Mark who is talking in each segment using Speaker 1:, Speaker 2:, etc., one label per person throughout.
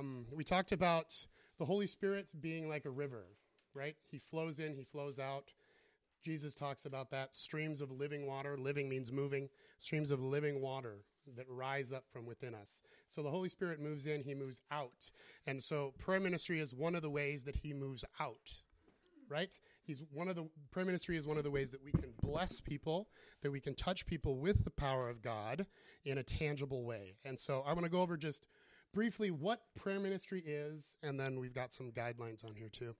Speaker 1: Um, we talked about the Holy Spirit being like a river, right? He flows in, he flows out. Jesus talks about that streams of living water. Living means moving. Streams of living water that rise up from within us. So the Holy Spirit moves in, he moves out. And so prayer ministry is one of the ways that he moves out. Right? He's one of the prayer ministry is one of the ways that we can bless people, that we can touch people with the power of God in a tangible way. And so I want to go over just briefly what prayer ministry is, and then we've got some guidelines on here too.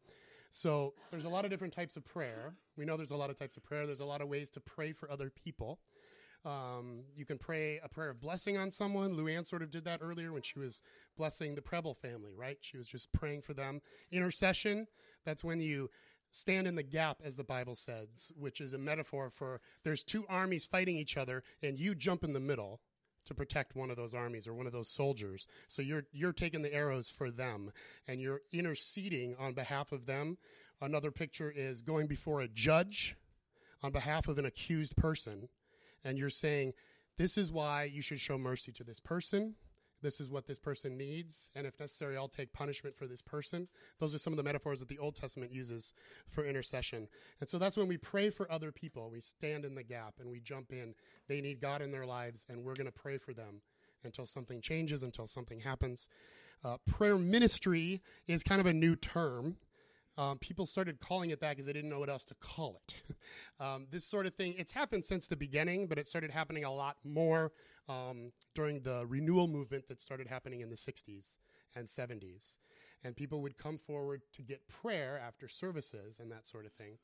Speaker 1: So there's a lot of different types of prayer. We know there's a lot of types of prayer. There's a lot of ways to pray for other people. Um, you can pray a prayer of blessing on someone. Luann sort of did that earlier when she was blessing the Preble family, right? She was just praying for them. Intercession, that's when you stand in the gap, as the Bible says, which is a metaphor for there's two armies fighting each other, and you jump in the middle to protect one of those armies or one of those soldiers. So you're you're taking the arrows for them and you're interceding on behalf of them. Another picture is going before a judge on behalf of an accused person and you're saying this is why you should show mercy to this person. This is what this person needs, and if necessary, I'll take punishment for this person. Those are some of the metaphors that the Old Testament uses for intercession. And so that's when we pray for other people. We stand in the gap and we jump in. They need God in their lives, and we're going to pray for them until something changes, until something happens. Uh, prayer ministry is kind of a new term. Um, people started calling it that because they didn't know what else to call it. um, this sort of thing, it's happened since the beginning, but it started happening a lot more um, during the renewal movement that started happening in the 60s and 70s. And people would come forward to get prayer after services and that sort of thing.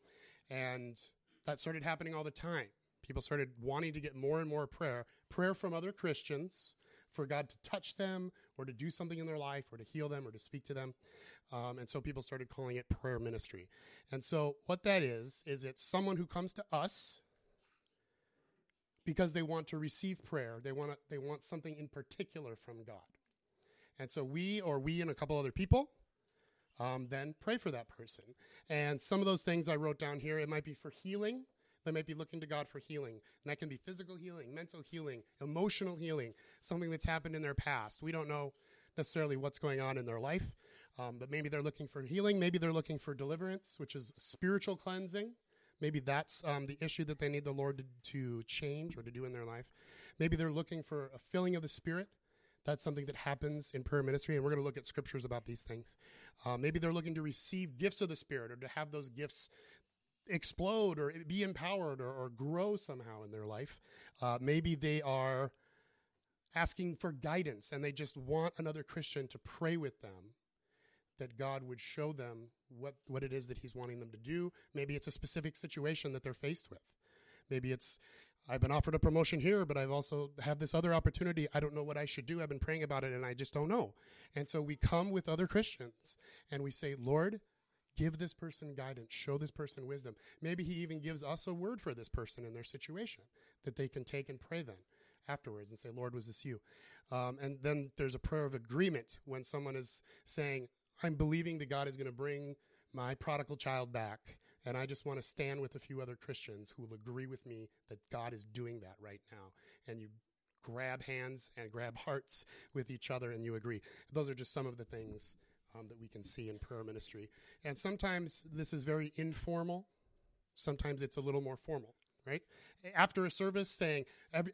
Speaker 1: And that started happening all the time. People started wanting to get more and more prayer, prayer from other Christians for God to touch them or to do something in their life or to heal them or to speak to them. Um, and so people started calling it prayer ministry. And so what that is, is it's someone who comes to us because they want to receive prayer. They want to, they want something in particular from God. And so we or we and a couple other people um, then pray for that person. And some of those things I wrote down here, it might be for healing. They might be looking to God for healing. And that can be physical healing, mental healing, emotional healing, something that's happened in their past. We don't know necessarily what's going on in their life. Um, but maybe they're looking for healing. Maybe they're looking for deliverance, which is spiritual cleansing. Maybe that's um, the issue that they need the Lord to, to change or to do in their life. Maybe they're looking for a filling of the Spirit. That's something that happens in prayer ministry, and we're going to look at scriptures about these things. Uh, maybe they're looking to receive gifts of the Spirit or to have those gifts explode or be empowered or, or grow somehow in their life. Uh, maybe they are asking for guidance and they just want another Christian to pray with them that God would show them what, what it is that He's wanting them to do. Maybe it's a specific situation that they're faced with. Maybe it's, I've been offered a promotion here, but I've also have this other opportunity. I don't know what I should do. I've been praying about it and I just don't know. And so we come with other Christians and we say, Lord, give this person guidance, show this person wisdom. Maybe he even gives us a word for this person in their situation that they can take and pray then afterwards and say, Lord, was this you? Um, and then there's a prayer of agreement when someone is saying, I'm believing that God is going to bring my prodigal child back. And I just want to stand with a few other Christians who will agree with me that God is doing that right now. And you grab hands and grab hearts with each other and you agree. Those are just some of the things um, that we can see in prayer ministry. And sometimes this is very informal, sometimes it's a little more formal. Right after a service, saying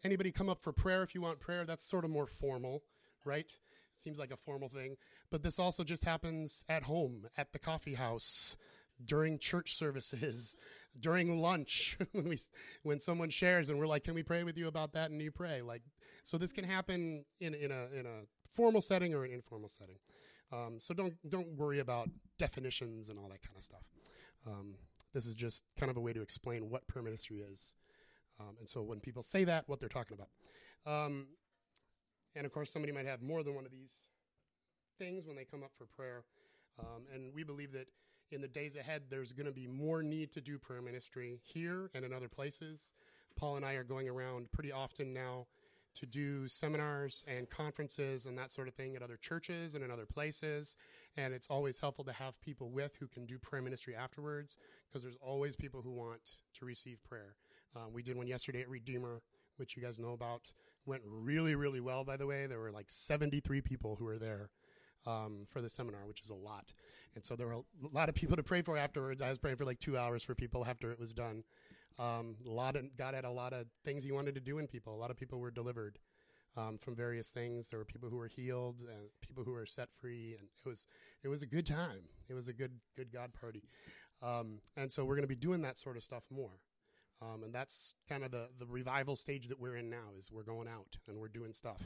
Speaker 1: anybody come up for prayer if you want prayer. That's sort of more formal, right? Seems like a formal thing. But this also just happens at home, at the coffee house, during church services, during lunch, when we when someone shares and we're like, "Can we pray with you about that?" and you pray. Like, so this can happen in in a in a formal setting or an informal setting. Um, so don't don't worry about definitions and all that kind of stuff. Um, this is just kind of a way to explain what prayer ministry is. Um, and so when people say that, what they're talking about. Um, and of course, somebody might have more than one of these things when they come up for prayer. Um, and we believe that in the days ahead, there's going to be more need to do prayer ministry here and in other places. Paul and I are going around pretty often now to do seminars and conferences and that sort of thing at other churches and in other places. And it's always helpful to have people with who can do prayer ministry afterwards because there's always people who want to receive prayer. Uh, we did one yesterday at Redeemer which you guys know about, went really, really well, by the way. There were like 73 people who were there. um, for the seminar, which is a lot. And so there were a lot of people to pray for afterwards. I was praying for like two hours for people after it was done. Um, a lot of God had a lot of things He wanted to do in people. A lot of people were delivered um, from various things. There were people who were healed and people who were set free, and it was it was a good time. It was a good good God party. Um, and so we're going to be doing that sort of stuff more. Um, and that's kind of the the revival stage that we're in now. Is we're going out and we're doing stuff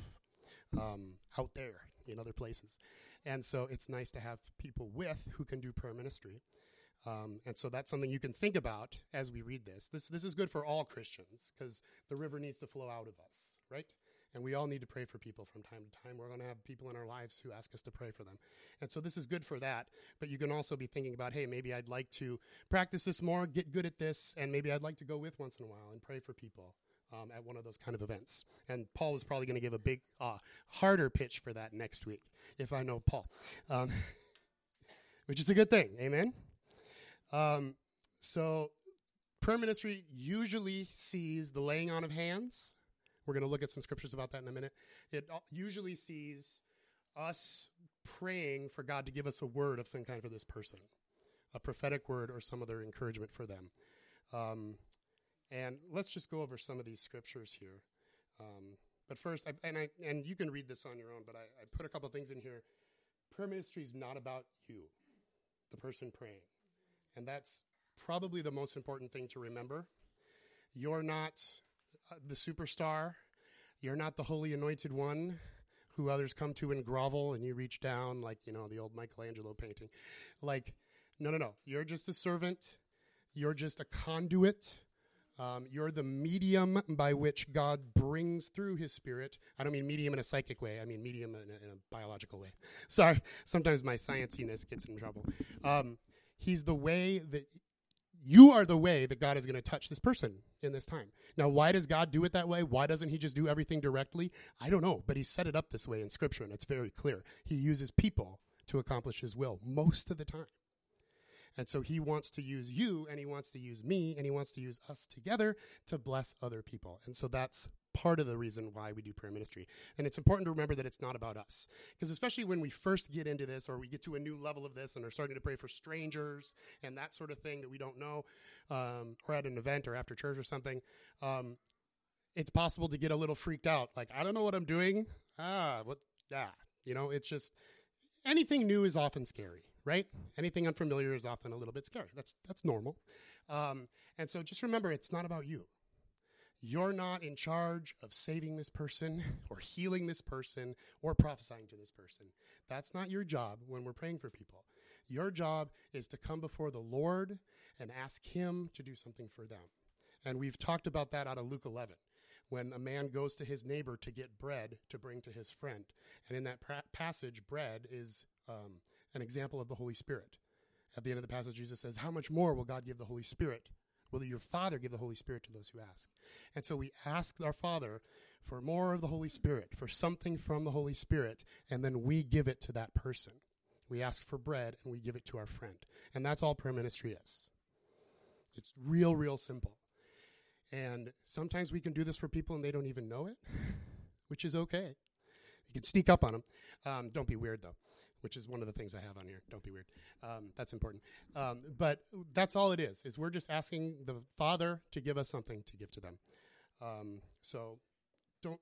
Speaker 1: um, out there in other places. And so it's nice to have people with who can do prayer ministry. Um, and so that's something you can think about as we read this. This this is good for all Christians because the river needs to flow out of us, right? And we all need to pray for people from time to time. We're going to have people in our lives who ask us to pray for them. And so this is good for that. But you can also be thinking about, hey, maybe I'd like to practice this more, get good at this, and maybe I'd like to go with once in a while and pray for people um, at one of those kind of events. And Paul is probably going to give a big, uh, harder pitch for that next week, if I know Paul, um, which is a good thing. Amen. Um, so, prayer ministry usually sees the laying on of hands. We're going to look at some scriptures about that in a minute. It usually sees us praying for God to give us a word of some kind for this person, a prophetic word or some other encouragement for them. Um, and let's just go over some of these scriptures here. Um, but first, I, and I and you can read this on your own. But I, I put a couple things in here. Prayer ministry is not about you, the person praying, and that's probably the most important thing to remember. You're not uh, the superstar. You're not the holy anointed one who others come to and grovel, and you reach down like you know the old Michelangelo painting. Like, no, no, no. You're just a servant. You're just a conduit um, you're the medium by which God brings through His Spirit. I don't mean medium in a psychic way. I mean medium in a, in a biological way. Sorry, sometimes my scienciness gets in trouble. Um, he's the way that you are the way that God is going to touch this person in this time. Now, why does God do it that way? Why doesn't He just do everything directly? I don't know, but He set it up this way in Scripture, and it's very clear. He uses people to accomplish His will most of the time. And so he wants to use you and he wants to use me and he wants to use us together to bless other people. And so that's part of the reason why we do prayer ministry. And it's important to remember that it's not about us. Because especially when we first get into this or we get to a new level of this and are starting to pray for strangers and that sort of thing that we don't know, um, or at an event or after church or something, um, it's possible to get a little freaked out. Like, I don't know what I'm doing. Ah, what? Yeah. You know, it's just anything new is often scary right? Anything unfamiliar is often a little bit scary. That's that's normal. Um, and so just remember, it's not about you. You're not in charge of saving this person or healing this person or prophesying to this person. That's not your job when we're praying for people. Your job is to come before the Lord and ask Him to do something for them. And we've talked about that out of Luke 11 when a man goes to his neighbor to get bread to bring to his friend. And in that pra- passage, bread is um, an example of the Holy Spirit. At the end of the passage, Jesus says, How much more will God give the Holy Spirit? Will your Father give the Holy Spirit to those who ask? And so we ask our Father for more of the Holy Spirit, for something from the Holy Spirit, and then we give it to that person. We ask for bread and we give it to our friend. And that's all prayer ministry is. It's real, real simple. And sometimes we can do this for people and they don't even know it, which is okay. You can sneak up on them. Um, don't be weird, though which is one of the things I have on here. Don't be weird. Um, that's important. Um, but that's all it is. Is we're just asking the Father to give us something to give to them. Um, so don't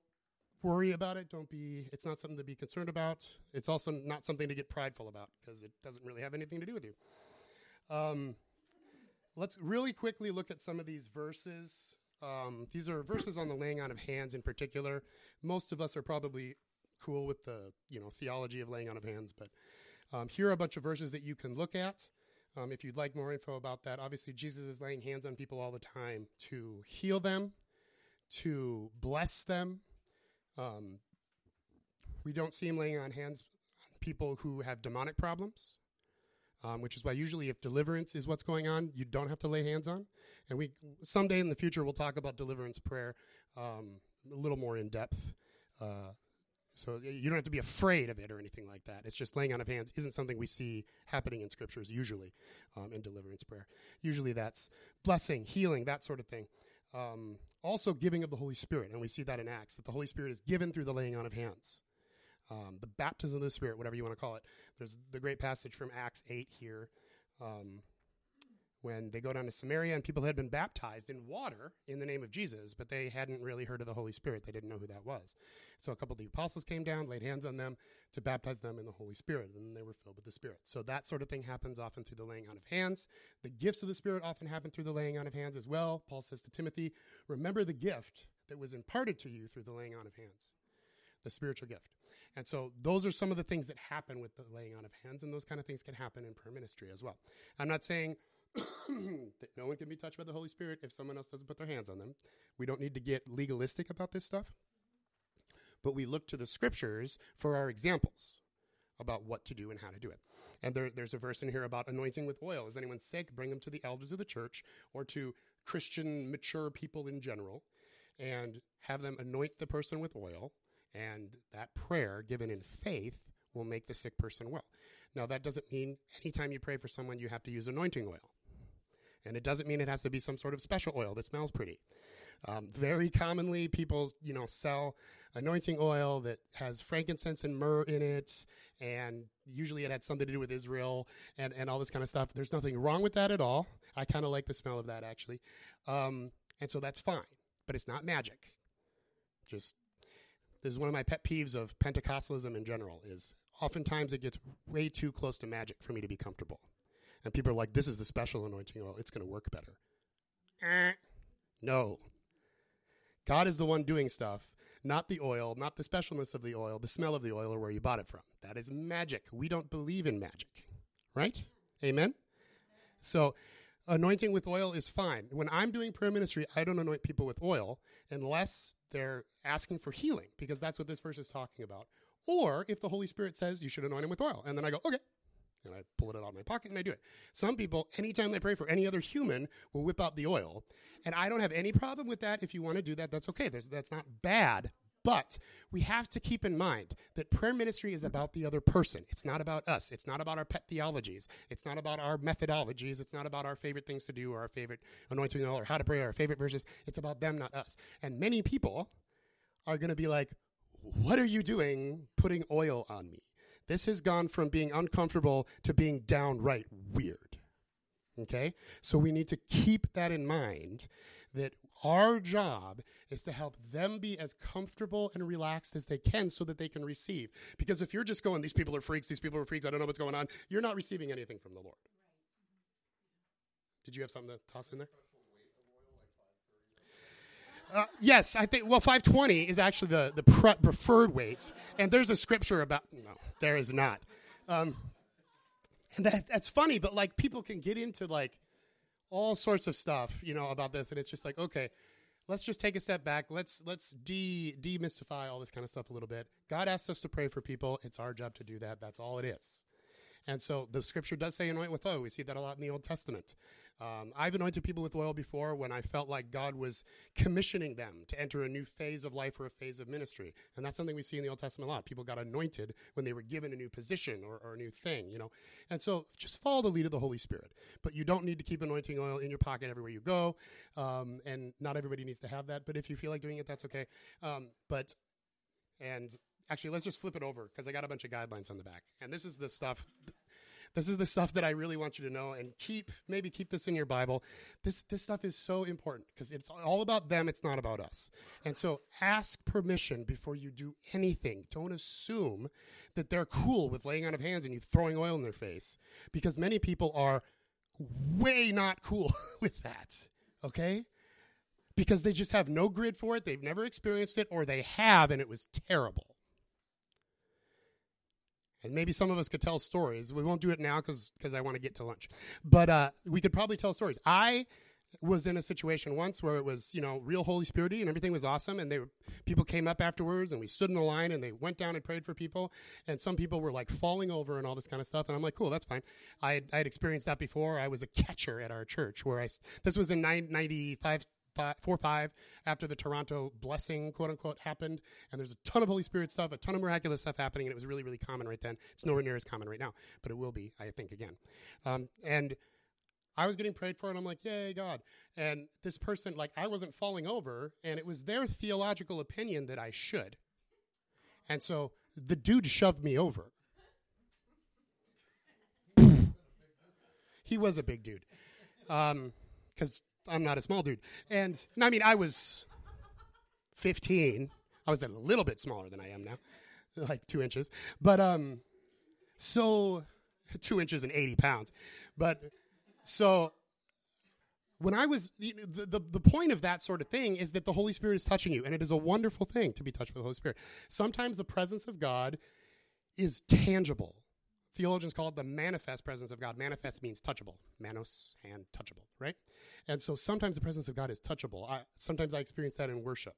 Speaker 1: worry about it. Don't be. It's not something to be concerned about. It's also not something to get prideful about because it doesn't really have anything to do with you. Um, let's really quickly look at some of these verses. Um, these are verses on the laying on of hands in particular. Most of us are probably cool with the you know theology of laying on of hands. But um, here are a bunch of verses that you can look at. Um, if you'd like more info about that, obviously Jesus is laying hands on people all the time to heal them, to bless them. Um, we don't see him laying on hands on people who have demonic problems, um, which is why usually if deliverance is what's going on, you don't have to lay hands on. And we someday in the future we'll talk about deliverance prayer um, a little more in depth. Uh, so you don't have to be afraid of it or anything like that. It's just laying on of hands isn't something we see happening in scriptures usually um, in deliverance prayer. Usually that's blessing, healing, that sort of thing. Um, also, giving of the Holy Spirit, and we see that in Acts that the Holy Spirit is given through the laying on of hands. um, the baptism of the Spirit, whatever you want to call it. There's the great passage from Acts 8 here. Um, when they go down to Samaria and people had been baptized in water in the name of Jesus, but they hadn't really heard of the Holy Spirit. They didn't know who that was. So a couple of the apostles came down, laid hands on them to baptize them in the Holy Spirit, and they were filled with the Spirit. So that sort of thing happens often through the laying on of hands. The gifts of the Spirit often happen through the laying on of hands as well. Paul says to Timothy, remember the gift that was imparted to you through the laying on of hands, the spiritual gift. And so those are some of the things that happen with the laying on of hands, and those kind of things can happen in prayer ministry as well. I'm not saying that no one can be touched by the Holy Spirit if someone else doesn't put their hands on them. We don't need to get legalistic about this stuff, but we look to the scriptures for our examples about what to do and how to do it. And there, there's a verse in here about anointing with oil. Is anyone sick? Bring them to the elders of the church or to Christian mature people in general and have them anoint the person with oil. And that prayer given in faith will make the sick person well. Now, that doesn't mean anytime you pray for someone, you have to use anointing oil. And it doesn't mean it has to be some sort of special oil that smells pretty. Um, very commonly, people, you know, sell anointing oil that has frankincense and myrrh in it, and usually it had something to do with Israel and, and all this kind of stuff. There's nothing wrong with that at all. I kind of like the smell of that, actually. Um, and so that's fine, but it's not magic. Just, this is one of my pet peeves of Pentecostalism in general, is oftentimes it gets way too close to magic for me to be comfortable. And people are like, this is the special anointing oil. It's going to work better. Eh. No. God is the one doing stuff, not the oil, not the specialness of the oil, the smell of the oil, or where you bought it from. That is magic. We don't believe in magic, right? Amen? So, anointing with oil is fine. When I'm doing prayer ministry, I don't anoint people with oil unless they're asking for healing, because that's what this verse is talking about. Or if the Holy Spirit says you should anoint him with oil. And then I go, okay, and I pull it out of my pocket and I do it. Some people, anytime they pray for any other human, will whip out the oil. And I don't have any problem with that. If you want to do that, that's okay. There's, that's not bad. But we have to keep in mind that prayer ministry is about the other person. It's not about us. It's not about our pet theologies. It's not about our methodologies. It's not about our favorite things to do or our favorite anointing oil or how to pray or our favorite verses. It's about them, not us. And many people are going to be like, what are you doing putting oil on me? This has gone from being uncomfortable to being downright weird. Okay? So we need to keep that in mind that our job is to help them be as comfortable and relaxed as they can so that they can receive. Because if you're just going, these people are freaks, these people are freaks, I don't know what's going on, you're not receiving anything from the Lord. Did you have something to toss in there? Uh, yes, I think. Well, 520 is actually the the pre- preferred weight, and there's a scripture about. No, there is not. Um, and that that's funny, but like people can get into like all sorts of stuff, you know, about this, and it's just like, okay, let's just take a step back. Let's let's de demystify all this kind of stuff a little bit. God asks us to pray for people. It's our job to do that. That's all it is. And so the scripture does say anoint with oil. We see that a lot in the Old Testament. Um, I've anointed people with oil before when I felt like God was commissioning them to enter a new phase of life or a phase of ministry. And that's something we see in the Old Testament a lot. People got anointed when they were given a new position or, or a new thing, you know. And so just follow the lead of the Holy Spirit. But you don't need to keep anointing oil in your pocket everywhere you go. Um, and not everybody needs to have that. But if you feel like doing it, that's okay. Um, but, and actually, let's just flip it over because I got a bunch of guidelines on the back. And this is the stuff this is the stuff that I really want you to know and keep, maybe keep this in your Bible. This, this stuff is so important because it's all about them. It's not about us. And so ask permission before you do anything. Don't assume that they're cool with laying on of hands and you throwing oil in their face because many people are way not cool with that. Okay? Because they just have no grid for it. They've never experienced it or they have and it was terrible. And maybe some of us could tell stories. We won't do it now because I want to get to lunch. But uh, we could probably tell stories. I was in a situation once where it was, you know, real Holy Spirity and everything was awesome. And they were, people came up afterwards and we stood in a line and they went down and prayed for people. And some people were like falling over and all this kind of stuff. And I'm like, cool, that's fine. I had, I had experienced that before. I was a catcher at our church where I, this was in 95, five, four five after the Toronto blessing, quote unquote, happened. And there's a ton of Holy Spirit stuff, a ton of miraculous stuff happening, and it was really, really common right then. It's nowhere near as common right now, but it will be, I think, again. Um, and I was getting prayed for, and I'm like, yay, God. And this person, like, I wasn't falling over, and it was their theological opinion that I should. And so the dude shoved me over. he was a big dude. Um, because I'm not a small dude. And I mean, I was 15. I was a little bit smaller than I am now, like two inches. But um, so two inches and 80 pounds. But so when I was, the, the, the point of that sort of thing is that the Holy Spirit is touching you, and it is a wonderful thing to be touched by the Holy Spirit. Sometimes the presence of God is tangible. Theologians call it the manifest presence of God. Manifest means touchable. Manos, hand, touchable, right? And so sometimes the presence of God is touchable. I, sometimes I experience that in worship,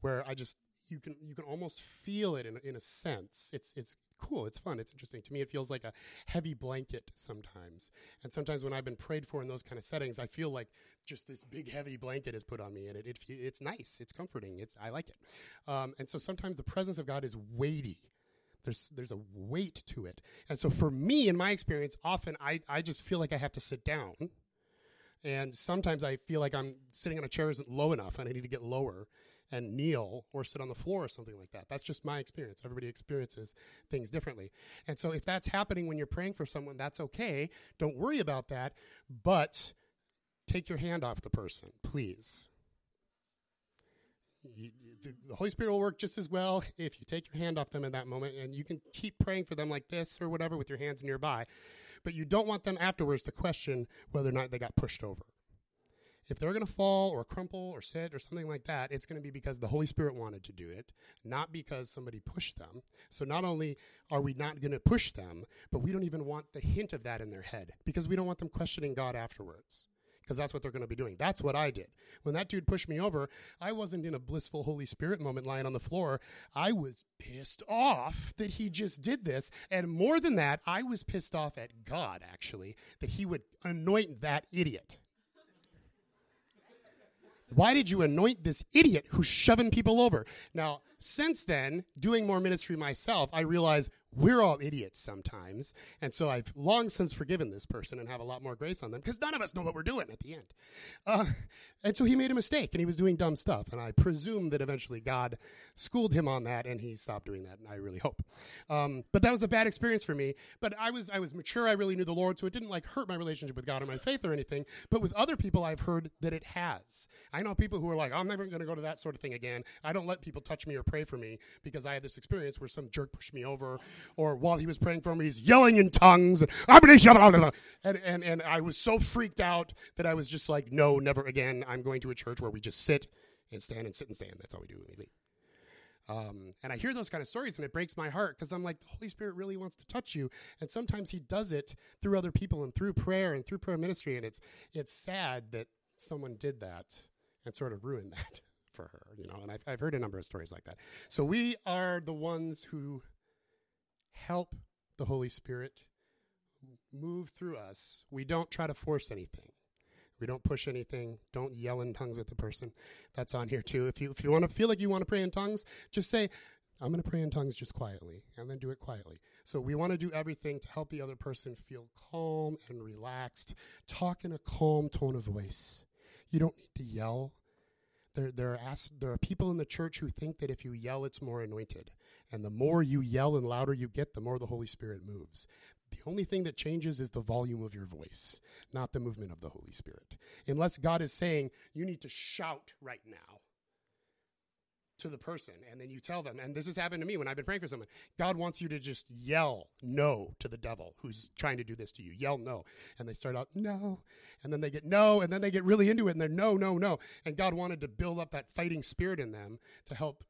Speaker 1: where I just you can you can almost feel it in in a sense. It's it's cool. It's fun. It's interesting. To me, it feels like a heavy blanket sometimes. And sometimes when I've been prayed for in those kind of settings, I feel like just this big heavy blanket is put on me, and it, it it's nice. It's comforting. It's I like it. Um, and so sometimes the presence of God is weighty. There's there's a weight to it. And so for me, in my experience, often I I just feel like I have to sit down. And sometimes I feel like I'm sitting on a chair isn't low enough and I need to get lower and kneel or sit on the floor or something like that. That's just my experience. Everybody experiences things differently. And so if that's happening when you're praying for someone, that's okay. Don't worry about that, but take your hand off the person, please. You, the Holy Spirit will work just as well if you take your hand off them in that moment and you can keep praying for them like this or whatever with your hands nearby. But you don't want them afterwards to question whether or not they got pushed over if they're going to fall or crumple or sit or something like that, it's going to be because the Holy Spirit wanted to do it, not because somebody pushed them. So not only are we not going to push them, but we don't even want the hint of that in their head because we don't want them questioning God afterwards. Because that's what they're going to be doing. That's what I did. When that dude pushed me over, I wasn't in a blissful Holy Spirit moment lying on the floor. I was pissed off that he just did this. And more than that, I was pissed off at God, actually, that he would anoint that idiot. Why did you anoint this idiot who's shoving people over? Now, since then, doing more ministry myself, I realize we're all idiots sometimes. And so I've long since forgiven this person and have a lot more grace on them because none of us know what we're doing at the end. Uh, and so he made a mistake and he was doing dumb stuff. And I presume that eventually God schooled him on that and he stopped doing that. And I really hope. Um, but that was a bad experience for me. But I was, I was mature. I really knew the Lord. So it didn't like hurt my relationship with God or my faith or anything. But with other people, I've heard that it has. I know people who are like, I'm never going to go to that sort of thing again. I don't let people touch me or pray for me because I had this experience where some jerk pushed me over or while he was praying for me, he's yelling in tongues. And, and, and, I was so freaked out that I was just like, no, never again. I'm going to a church where we just sit and stand and sit and stand. That's all we do. Um, and I hear those kind of stories and it breaks my heart because I'm like, the Holy Spirit really wants to touch you. And sometimes he does it through other people and through prayer and through prayer ministry. And it's, it's sad that someone did that and sort of ruined that for her, you know, and I've, I've heard a number of stories like that. So we are the ones who help the Holy Spirit move through us. We don't try to force anything. We don't push anything. Don't yell in tongues at the person. That's on here too. If you if you want to feel like you want to pray in tongues, just say, I'm going to pray in tongues just quietly, and then do it quietly. So we want to do everything to help the other person feel calm and relaxed. Talk in a calm tone of voice. You don't need to yell. There, there, are as, there are people in the church who think that if you yell, it's more anointed. And the more you yell and louder you get, the more the Holy Spirit moves. The only thing that changes is the volume of your voice, not the movement of the Holy Spirit. Unless God is saying, you need to shout right now to the person, and then you tell them, and this has happened to me when I've been praying for someone. God wants you to just yell no to the devil who's trying to do this to you. Yell no. And they start out, no. And then they get no, and then they get really into it, and they're no, no, no. And God wanted to build up that fighting spirit in them to help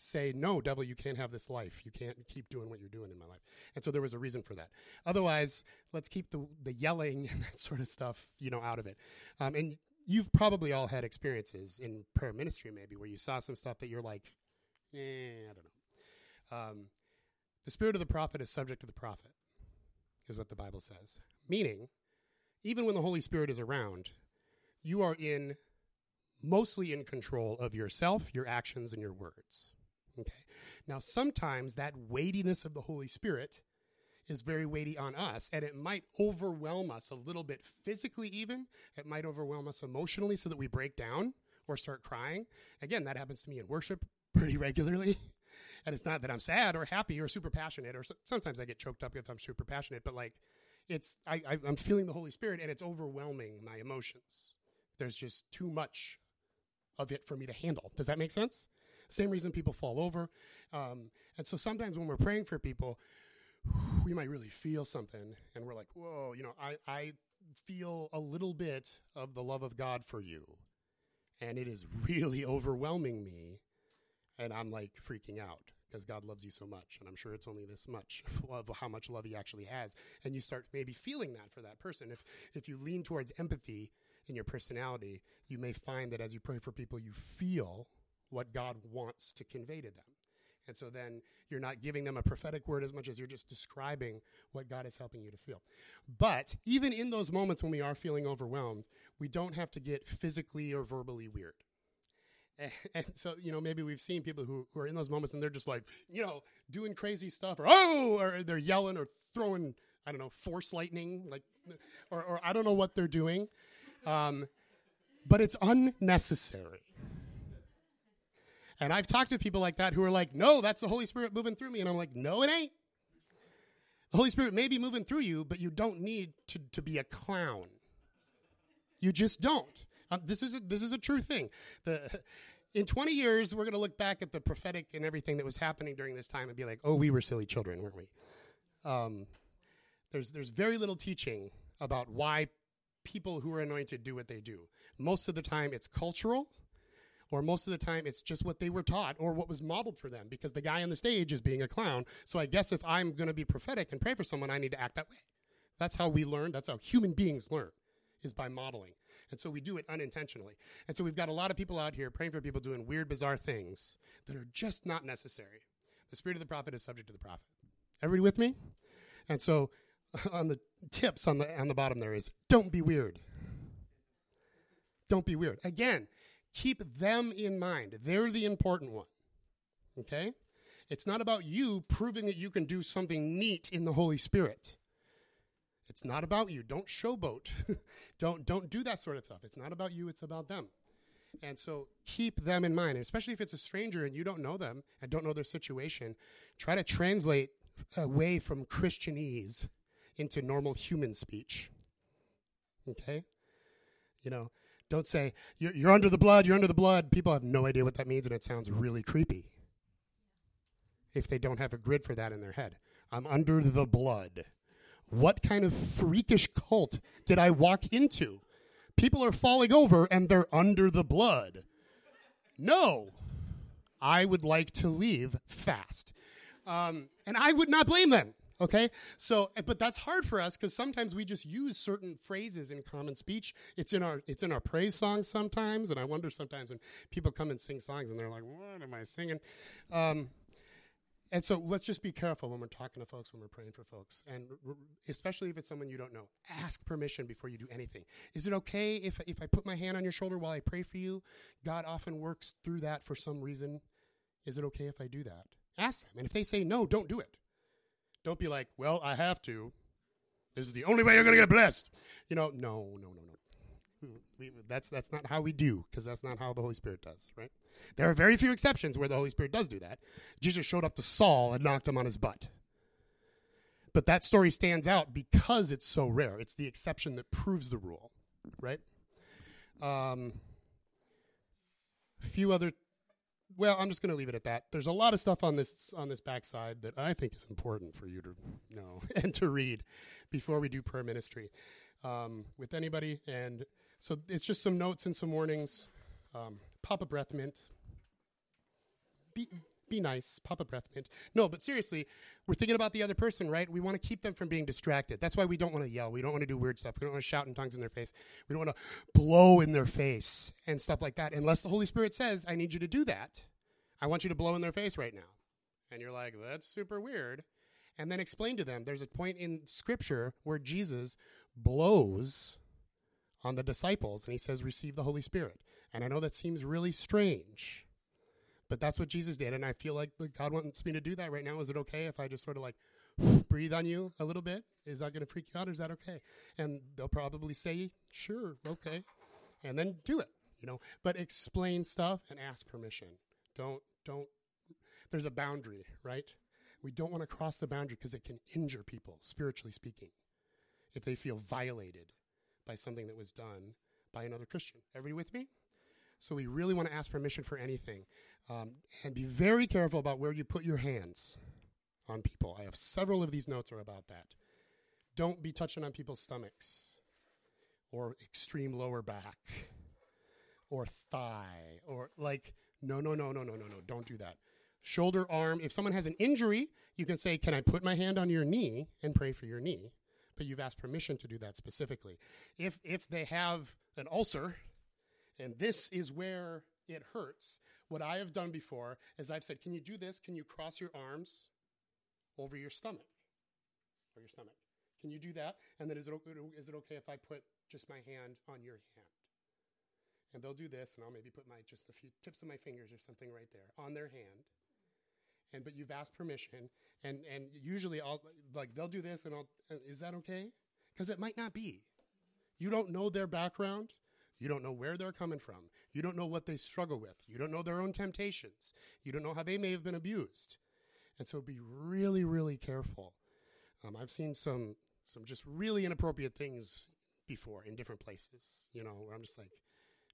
Speaker 1: say, no, devil, you can't have this life. You can't keep doing what you're doing in my life. And so there was a reason for that. Otherwise, let's keep the, the yelling and that sort of stuff, you know, out of it. Um, and you've probably all had experiences in prayer ministry, maybe, where you saw some stuff that you're like, eh, I don't know. Um, the spirit of the prophet is subject to the prophet, is what the Bible says. Meaning, even when the Holy Spirit is around, you are in mostly in control of yourself, your actions, and your words. Okay. Now, sometimes that weightiness of the Holy Spirit is very weighty on us, and it might overwhelm us a little bit physically, even. It might overwhelm us emotionally so that we break down or start crying. Again, that happens to me in worship pretty regularly. And it's not that I'm sad or happy or super passionate, or so, sometimes I get choked up if I'm super passionate, but like, it's I, I I'm feeling the Holy Spirit and it's overwhelming my emotions. There's just too much of it for me to handle. Does that make sense? Same reason people fall over. Um, and so sometimes when we're praying for people, we might really feel something and we're like, whoa, you know, I, I feel a little bit of the love of God for you. And it is really overwhelming me. And I'm like freaking out because God loves you so much. And I'm sure it's only this much of how much love he actually has. And you start maybe feeling that for that person. If, if you lean towards empathy in your personality, you may find that as you pray for people, you feel what God wants to convey to them. And so then you're not giving them a prophetic word as much as you're just describing what God is helping you to feel. But even in those moments when we are feeling overwhelmed, we don't have to get physically or verbally weird. And, so, you know, maybe we've seen people who, who are in those moments and they're just like, you know, doing crazy stuff or, oh, or they're yelling or throwing, I don't know, force lightning, like, or, or I don't know what they're doing. Um, but it's unnecessary. And I've talked to people like that who are like, no, that's the Holy Spirit moving through me. And I'm like, no, it ain't. The Holy Spirit may be moving through you, but you don't need to, to be a clown. You just don't. Um, this is a, this is a true thing. The, in 20 years, we're going to look back at the prophetic and everything that was happening during this time and be like, oh, we were silly children, weren't we? Um, there's, there's very little teaching about why people who are anointed do what they do. Most of the time, it's cultural or most of the time it's just what they were taught or what was modeled for them because the guy on the stage is being a clown. So I guess if I'm going to be prophetic and pray for someone, I need to act that way. That's how we learn. That's how human beings learn is by modeling. And so we do it unintentionally. And so we've got a lot of people out here praying for people doing weird, bizarre things that are just not necessary. The spirit of the prophet is subject to the prophet. Everybody with me? And so on the tips on the on the bottom there is don't be weird. Don't be weird. Again, Keep them in mind. They're the important one. Okay? It's not about you proving that you can do something neat in the Holy Spirit. It's not about you. Don't showboat. don't don't do that sort of stuff. It's not about you, it's about them. And so keep them in mind, and especially if it's a stranger and you don't know them and don't know their situation, try to translate away from Christianese into normal human speech. Okay? You know, don't say, you're, you're under the blood, you're under the blood. People have no idea what that means, and it sounds really creepy if they don't have a grid for that in their head. I'm under the blood. What kind of freakish cult did I walk into? People are falling over and they're under the blood. No, I would like to leave fast. Um, and I would not blame them. Okay? So, eh, but that's hard for us because sometimes we just use certain phrases in common speech. It's in our, it's in our praise songs sometimes. And I wonder sometimes when people come and sing songs and they're like, what am I singing? Um, and so let's just be careful when we're talking to folks, when we're praying for folks. And especially if it's someone you don't know, ask permission before you do anything. Is it okay if, if I put my hand on your shoulder while I pray for you? God often works through that for some reason. Is it okay if I do that? Ask them. And if they say no, don't do it. Don't be like, well, I have to. This is the only way you're going to get blessed. You know, no, no, no, no. We, that's that's not how we do because that's not how the Holy Spirit does, right? There are very few exceptions where the Holy Spirit does do that. Jesus showed up to Saul and knocked him on his butt. But that story stands out because it's so rare. It's the exception that proves the rule, right? Um, a few other well, I'm just going to leave it at that. There's a lot of stuff on this on this backside that I think is important for you to know and to read before we do prayer ministry um, with anybody. And so it's just some notes and some warnings. Um, pop a breath mint. Be be nice. Pop a breath mint. No, but seriously, we're thinking about the other person, right? We want to keep them from being distracted. That's why we don't want to yell. We don't want to do weird stuff. We don't want to shout in tongues in their face. We don't want to blow in their face and stuff like that. Unless the Holy Spirit says, I need you to do that. I want you to blow in their face right now. And you're like, that's super weird. And then explain to them there's a point in Scripture where Jesus blows on the disciples and he says, receive the Holy Spirit. And I know that seems really strange. But that's what Jesus did, and I feel like God wants me to do that right now. Is it okay if I just sort of like breathe on you a little bit? Is that going to freak you out, is that okay? And they'll probably say, "Sure, okay," and then do it. You know, but explain stuff and ask permission. Don't don't. there's a boundary, right? We don't want to cross the boundary because it can injure people, spiritually speaking, if they feel violated by something that was done by another Christian. Everybody with me? So we really want to ask permission for anything. Um, and be very careful about where you put your hands on people. I have several of these notes are about that. Don't be touching on people's stomachs or extreme lower back or thigh or like, no, no, no, no, no, no, no. Don't do that. Shoulder, arm. If someone has an injury, you can say, Can I put my hand on your knee and pray for your knee? But you've asked permission to do that specifically. If, if they have an ulcer, and this is where it hurts. What I have done before is I've said, Can you do this? Can you cross your arms over your stomach? Or your stomach. Can you do that? And then is it, is it okay if I put just my hand on your hand? And they'll do this, and I'll maybe put my just a few tips of my fingers or something right there on their hand. And but you've asked permission, and and usually I'll like they'll do this, and I'll is that okay? Because it might not be. You don't know their background. You don't know where they're coming from. You don't know what they struggle with. You don't know their own temptations. You don't know how they may have been abused. And so be really, really careful. Um, I've seen some some just really inappropriate things before in different places, you know, where I'm just like,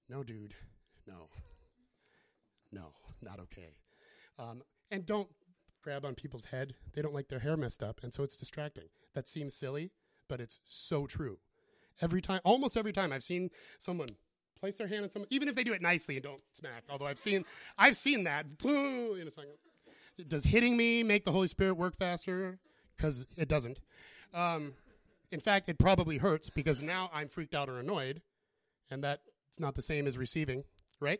Speaker 1: no, dude, no, no, not okay. Um, and don't grab on people's head. They don't like their hair messed up, and so it's distracting. That seems silly, but it's so true. Every time, almost every time, I've seen someone place their hand on someone, even if they do it nicely and don't smack. Although I've seen, I've seen that. In a second, does hitting me make the Holy Spirit work faster? Because it doesn't. Um, in fact, it probably hurts because now I'm freaked out or annoyed, and that's not the same as receiving, right?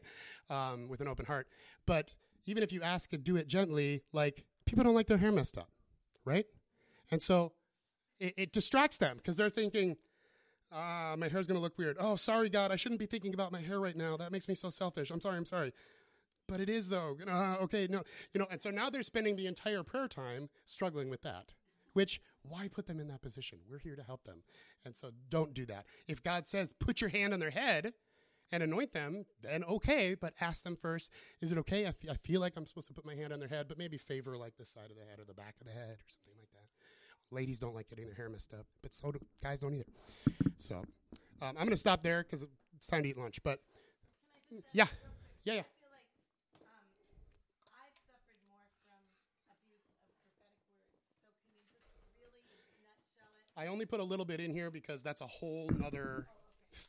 Speaker 1: Um, with an open heart. But even if you ask to do it gently, like people don't like their hair messed up, right? And so it, it distracts them because they're thinking, ah, my hair's going to look weird. Oh, sorry, God, I shouldn't be thinking about my hair right now. That makes me so selfish. I'm sorry, I'm sorry. But it is, though. Uh, okay, no. You know, and so now they're spending the entire prayer time struggling with that. Which, why put them in that position? We're here to help them. And so don't do that. If God says, put your hand on their head and anoint them, then okay, but ask them first, is it okay? I, f- I feel like I'm supposed to put my hand on their head, but maybe favor like the side of the head or the back of the head or something like that. Ladies don't like getting their hair messed up, but so do guys don't either. So um, I'm going to stop there because it's time to eat lunch. But yeah, yeah, yeah. I only put a little bit in here because that's a whole other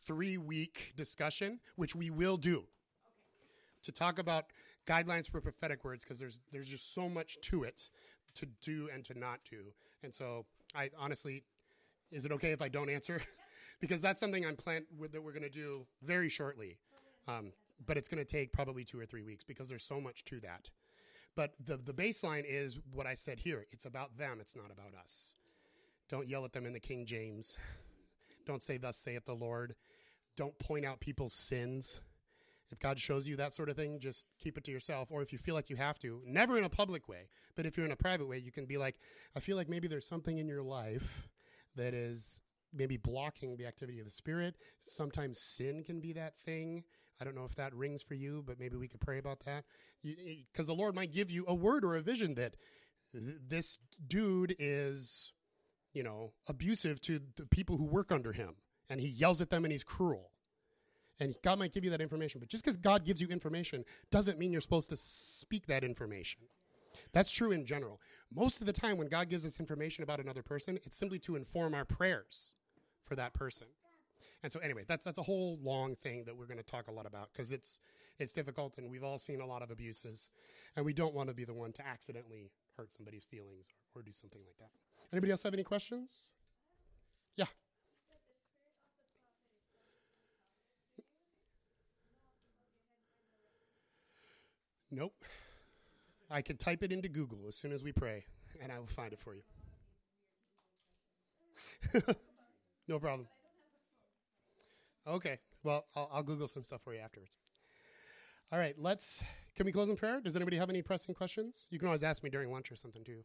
Speaker 1: three week discussion, which we will do to talk about guidelines for prophetic words because there's there's just so much to it to do and to not do. And so I honestly, is it okay if I don't answer? because that's something I'm with, that we're going to do very shortly. Um, but it's going to take probably two or three weeks because there's so much to that. But the, the baseline is what I said here. It's about them. It's not about us. Don't yell at them in the King James. Don't say, Thus saith the Lord. Don't point out people's sins. If God shows you that sort of thing, just keep it to yourself. Or if you feel like you have to, never in a public way, but if you're in a private way, you can be like, I feel like maybe there's something in your life that is maybe blocking the activity of the Spirit. Sometimes sin can be that thing. I don't know if that rings for you, but maybe we could pray about that. Because the Lord might give you a word or a vision that this dude is, you know, abusive to the people who work under him, and he yells at them and he's cruel and God might give you that information, but just because God gives you information doesn't mean you're supposed to speak that information. That's true in general. Most of the time, when God gives us information about another person, it's simply to inform our prayers for that person. And so, anyway, that's that's a whole long thing that we're going to talk a lot about because it's it's difficult, and we've all seen a lot of abuses, and we don't want to be the one to accidentally hurt somebody's feelings or, or do something like that. Anybody else have any questions? Yeah. Nope. I can type it into Google as soon as we pray, and I will find it for you. no problem. Okay. Well, I'll, I'll, Google some stuff for you afterwards. All right. Let's. Can we close in prayer? Does anybody have any pressing questions? You can always ask me during lunch or something too.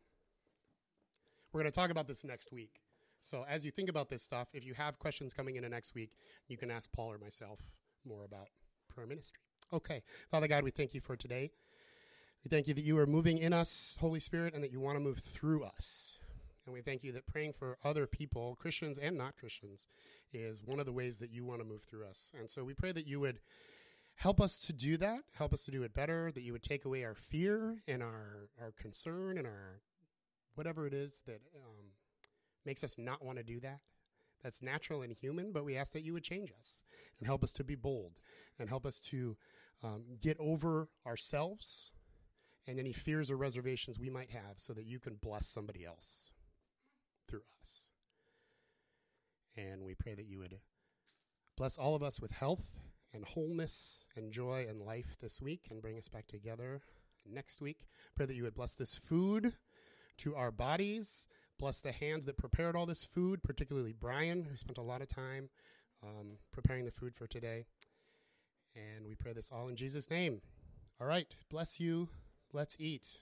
Speaker 1: We're going to talk about this next week. So as you think about this stuff, if you have questions coming into next week, you can ask Paul or myself more about prayer ministry. Okay. Father God, we thank you for today. We thank you that you are moving in us, Holy Spirit, and that you want to move through us. And we thank you that praying for other people, Christians and not Christians, is one of the ways that you want to move through us. And so we pray that you would help us to do that, help us to do it better, that you would take away our fear and our, our concern and our whatever it is that um, makes us not want to do that. That's natural and human, but we ask that you would change us and help us to be bold and help us to um, get over ourselves and any fears or reservations we might have so that you can bless somebody else through us. And we pray that you would bless all of us with health and wholeness and joy and life this week and bring us back together next week. Pray that you would bless this food to our bodies. Bless the hands that prepared all this food, particularly Brian, who spent a lot of time um, preparing the food for today. And we pray this all in Jesus' name. All right. Bless you. Let's eat.